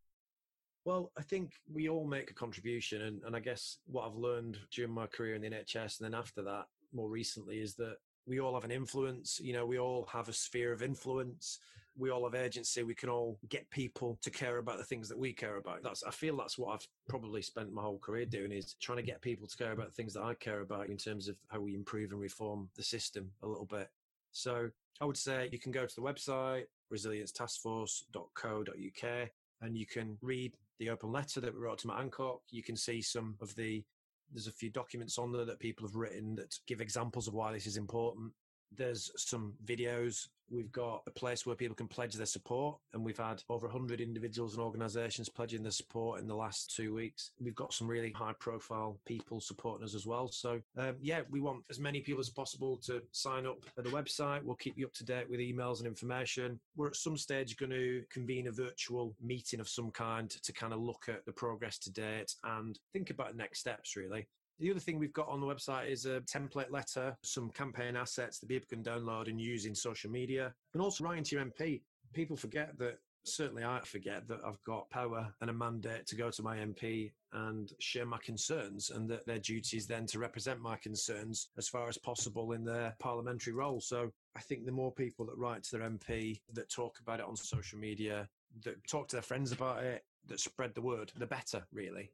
Speaker 3: Well, I think we all make a contribution. And, and I guess what I've learned during my career in the NHS and then after that more recently is that we all have an influence. You know, we all have a sphere of influence. We all have agency. We can all get people to care about the things that we care about. That's, I feel that's what I've probably spent my whole career doing is trying to get people to care about the things that I care about in terms of how we improve and reform the system a little bit. So I would say you can go to the website, resilience.taskforce.co.uk and you can read the open letter that we wrote to Matt Hancock. You can see some of the, there's a few documents on there that people have written that give examples of why this is important. There's some videos. We've got a place where people can pledge their support, and we've had over 100 individuals and organisations pledging their support in the last two weeks. We've got some really high profile people supporting us as well. So, um, yeah, we want as many people as possible to sign up at the website. We'll keep you up to date with emails and information. We're at some stage going to convene a virtual meeting of some kind to kind of look at the progress to date and think about next steps, really. The other thing we've got on the website is a template letter, some campaign assets that people can download and use in social media, and also writing to your MP. People forget that, certainly I forget that I've got power and a mandate to go to my MP and share my concerns, and that their duty is then to represent my concerns as far as possible in their parliamentary role. So I think the more people that write to their MP, that talk about it on social media, that talk to their friends about it, that spread the word, the better, really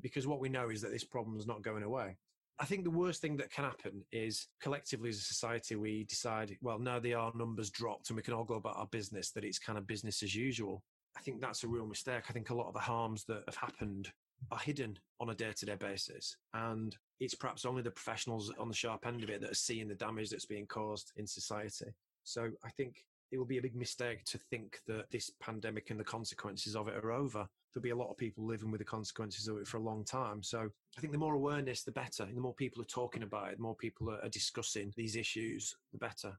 Speaker 3: because what we know is that this problem is not going away. I think the worst thing that can happen is collectively as a society, we decide, well, now the R numbers dropped and we can all go about our business, that it's kind of business as usual. I think that's a real mistake. I think a lot of the harms that have happened are hidden on a day to day basis. And it's perhaps only the professionals on the sharp end of it that are seeing the damage that's being caused in society. So I think it will be a big mistake to think that this pandemic and the consequences of it are over. There'll be a lot of people living with the consequences of it for a long time. So I think the more awareness, the better. And the more people are talking about it, the more people are, discussing these issues, the better.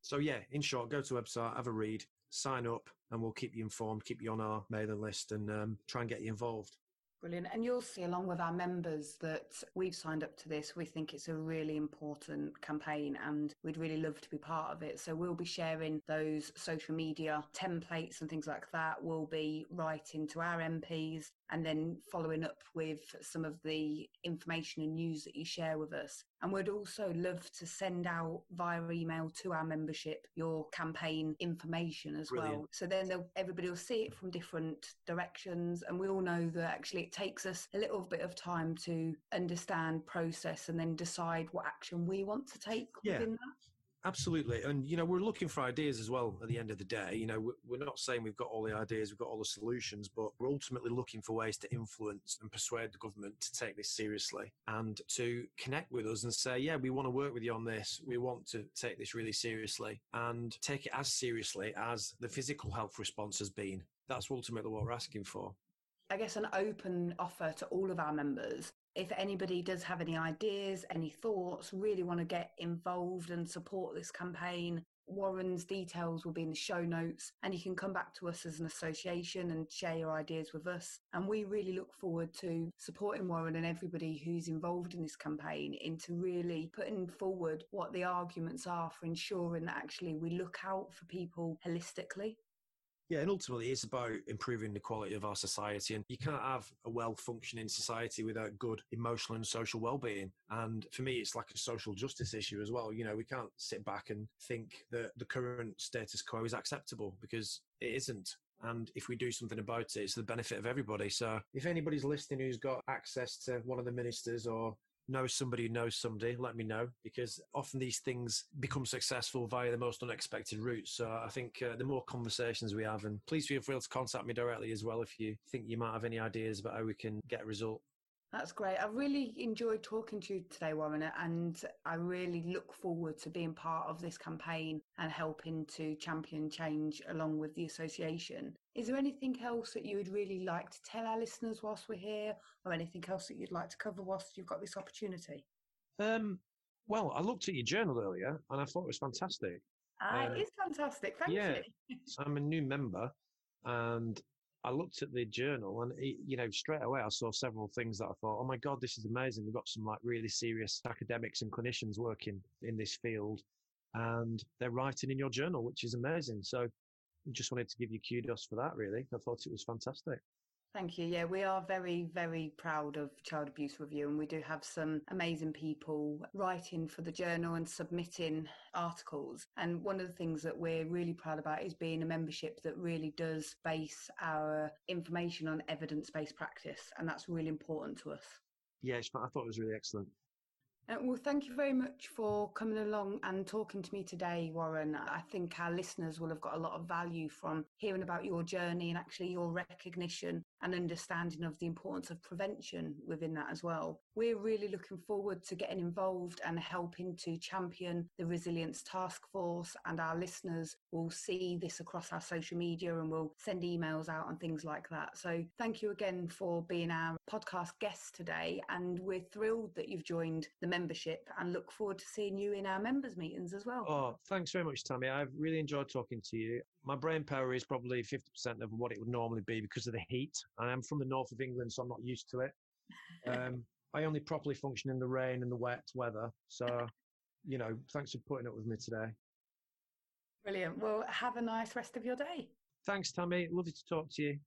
Speaker 3: So yeah, in short, go to the website, have a read, sign up, and we'll keep you informed, keep you on our mailing list, and um, try and get you involved.
Speaker 1: Brilliant. And you'll see along with our members that we've signed up to this. We think it's a really important campaign and we'd really love to be part of it. So we'll be sharing those social media templates and things like that. We'll be writing to our MPs and then following up with some of the information and news that you share with us. And we'd also love to send out via email to our membership your campaign information as Brilliant. well. So then everybody will see it from different directions. And we all know that actually it takes us a little bit of time to understand, process, and then decide what action we want to take yeah. within that.
Speaker 3: Absolutely. And, you know, we're looking for ideas as well at the end of the day. You know, we're not saying we've got all the ideas, we've got all the solutions, but we're ultimately looking for ways to influence and persuade the government to take this seriously and to connect with us and say, yeah, we want to work with you on this. We want to take this really seriously and take it as seriously as the physical health response has been. That's ultimately what we're asking for.
Speaker 1: I guess an open offer to all of our members if anybody does have any ideas, any thoughts, really want to get involved and support this campaign, Warren's details will be in the show notes, and you can come back to us as an association and share your ideas with us. And we really look forward to supporting Warren and everybody who's involved in this campaign into really putting forward what the arguments are for ensuring that actually we look out for people holistically
Speaker 3: yeah, and ultimately it's about improving the quality of our society. And you can't have a well functioning society without good emotional and social well being. And for me, it's like a social justice issue as well. You know, we can't sit back and think that the current status quo is acceptable because it isn't. And if we do something about it, it's the benefit of everybody. So if anybody's listening who's got access to one of the ministers or know somebody who knows somebody, let me know because often these things become successful via the most unexpected routes. So I think uh, the more conversations we have, and please feel free to contact me directly as well if you think you might have any ideas about how we can get a result.
Speaker 1: That's great. I really enjoyed talking to you today, Warren, and I really look forward to being part of this campaign and helping to champion change along with the association. Is there anything else that you would really like to tell our listeners whilst we're here, or anything else that you'd like to cover whilst you've got this opportunity?
Speaker 3: Um, well, I looked at your journal earlier and I thought it was fantastic.
Speaker 1: Uh, it is fantastic. Thank
Speaker 3: yeah,
Speaker 1: you.
Speaker 3: I'm a new member and I looked at the journal and, it, you know, straight away I saw several things that I thought, oh my God, this is amazing. We've got some like really serious academics and clinicians working in this field and they're writing in your journal, which is amazing. So I just wanted to give you kudos for that, really. I thought it was fantastic.
Speaker 1: Thank you. Yeah, we are very, very proud of Child Abuse Review, and we do have some amazing people writing for the journal and submitting articles. And one of the things that we're really proud about is being a membership that really does base our information on evidence based practice, and that's really important to us.
Speaker 3: Yeah, I thought it was really excellent.
Speaker 1: Uh, well, thank you very much for coming along and talking to me today, Warren. I think our listeners will have got a lot of value from hearing about your journey and actually your recognition and understanding of the importance of prevention within that as well. We're really looking forward to getting involved and helping to champion the Resilience Task Force, and our listeners will see this across our social media and we'll send emails out and things like that. So, thank you again for being our podcast guest today, and we're thrilled that you've joined the membership and look forward to seeing you in our members' meetings as well.
Speaker 3: Oh, thanks very much, Tammy. I've really enjoyed talking to you my brain power is probably 50% of what it would normally be because of the heat. And I am from the north of England, so I'm not used to it. Um, <laughs> I only properly function in the rain and the wet weather. So, you know, thanks for putting up with me today.
Speaker 1: Brilliant. Well, have a nice rest of your day.
Speaker 3: Thanks, Tammy. Lovely to talk to you.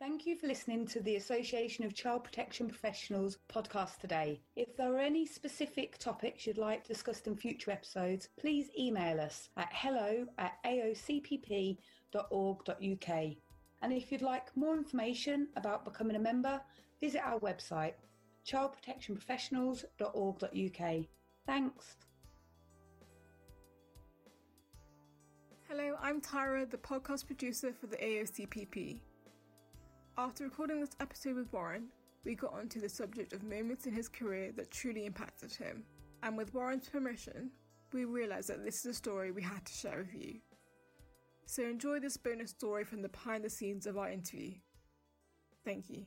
Speaker 1: Thank you for listening to the Association of Child Protection Professionals podcast today. If there are any specific topics you'd like discussed in future episodes, please email us at hello at aocpp.org.uk. And if you'd like more information about becoming a member, visit our website childprotectionprofessionals.org.uk. Thanks.
Speaker 4: Hello, I'm Tyra, the podcast producer for the AOCPP. After recording this episode with Warren, we got onto the subject of moments in his career that truly impacted him. And with Warren's permission, we realised that this is a story we had to share with you. So enjoy this bonus story from the behind the scenes of our interview. Thank you.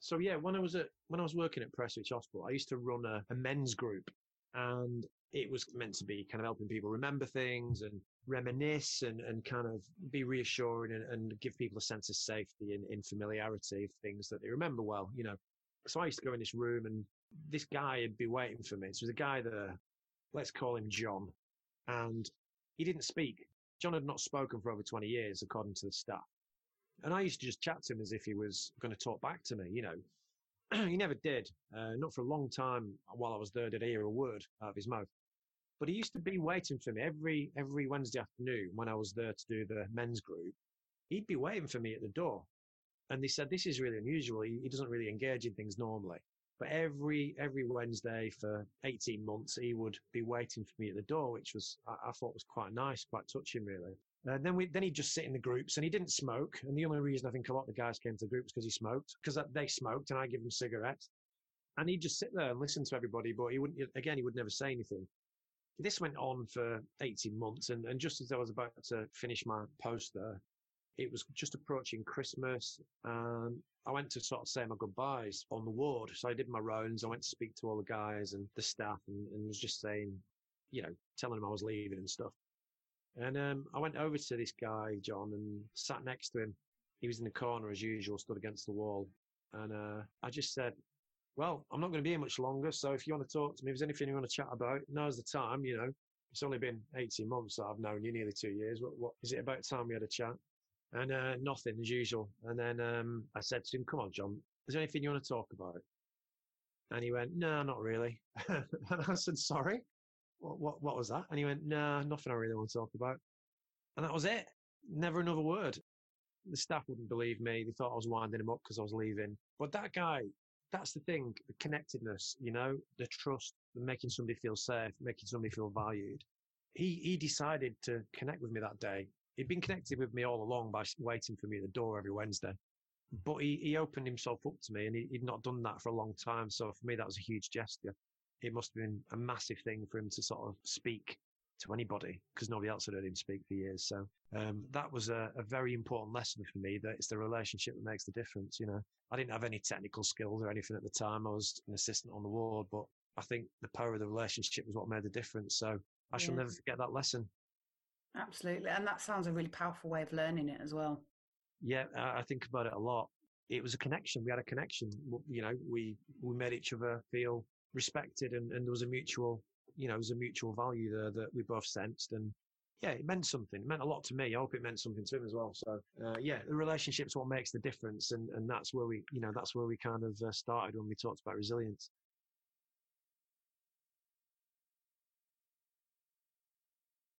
Speaker 3: So yeah, when I was at when I was working at Prestwich Hospital, I used to run a, a men's group, and it was meant to be kind of helping people remember things and reminisce and, and kind of be reassuring and, and give people a sense of safety and, familiarity of things that they remember well, you know. So I used to go in this room and this guy would be waiting for me. So a guy there, let's call him John. And he didn't speak. John had not spoken for over 20 years, according to the staff. And I used to just chat to him as if he was going to talk back to me, you know. <clears throat> he never did. Uh, not for a long time while I was there did I hear a word out of his mouth. But he used to be waiting for me every every Wednesday afternoon when I was there to do the men's group. He'd be waiting for me at the door. And they said, this is really unusual. He, he doesn't really engage in things normally. But every every Wednesday for 18 months, he would be waiting for me at the door, which was I, I thought was quite nice, quite touching, really. Uh, then we then he'd just sit in the groups, and he didn't smoke. And the only reason I think a lot of the guys came to the groups because he smoked, because they smoked, and I give them cigarettes. And he'd just sit there and listen to everybody, but he wouldn't. Again, he would never say anything. This went on for 18 months, and, and just as I was about to finish my post there, it was just approaching Christmas. and I went to sort of say my goodbyes on the ward. So I did my rounds. I went to speak to all the guys and the staff and, and was just saying, you know, telling them I was leaving and stuff. And um, I went over to this guy, John, and sat next to him. He was in the corner as usual, stood against the wall. And uh, I just said, well, I'm not going to be here much longer. So if you want to talk to me, if there's anything you want to chat about, now's the time, you know. It's only been 18 months that I've known you, nearly two years. What, what is it about time we had a chat? and uh, nothing as usual. And then um, I said to him, "Come on, John, is there anything you want to talk about?" And he went, "No, not really." <laughs> and I said, "Sorry, what, what, what was that?" And he went, "No, nothing I really want to talk about." And that was it. Never another word. The staff wouldn't believe me. They thought I was winding him up because I was leaving. But that guy, that's the thing, the connectedness, you know, the trust, making somebody feel safe, making somebody feel valued. He, he decided to connect with me that day he'd been connected with me all along by waiting for me at the door every Wednesday. But he, he opened himself up to me and he, would not done that for a long time. So for me, that was a huge gesture. It must have been a massive thing for him to sort of speak to anybody because nobody else had heard him speak for years. So um, that was a, a, very important lesson for me that it's the relationship that makes the difference. You know, I didn't have any technical skills or anything at the time. I was an assistant on the ward, but I think the power of the relationship was what made the difference. So I shall never forget that lesson.
Speaker 1: Absolutely. And that sounds a really powerful way of learning it as well.
Speaker 3: Yeah, I think about it a lot. It was a connection. We had a connection. You know, we, we made each other feel respected and, and there was a mutual, you know, there was a mutual value there that we both sensed. And yeah, it meant something. It meant a lot to me. I hope it meant something to him as well. So, uh, yeah, the relationship's what makes the difference. And, and that's where we, you know, that's where we kind of uh, started when we talked about resilience.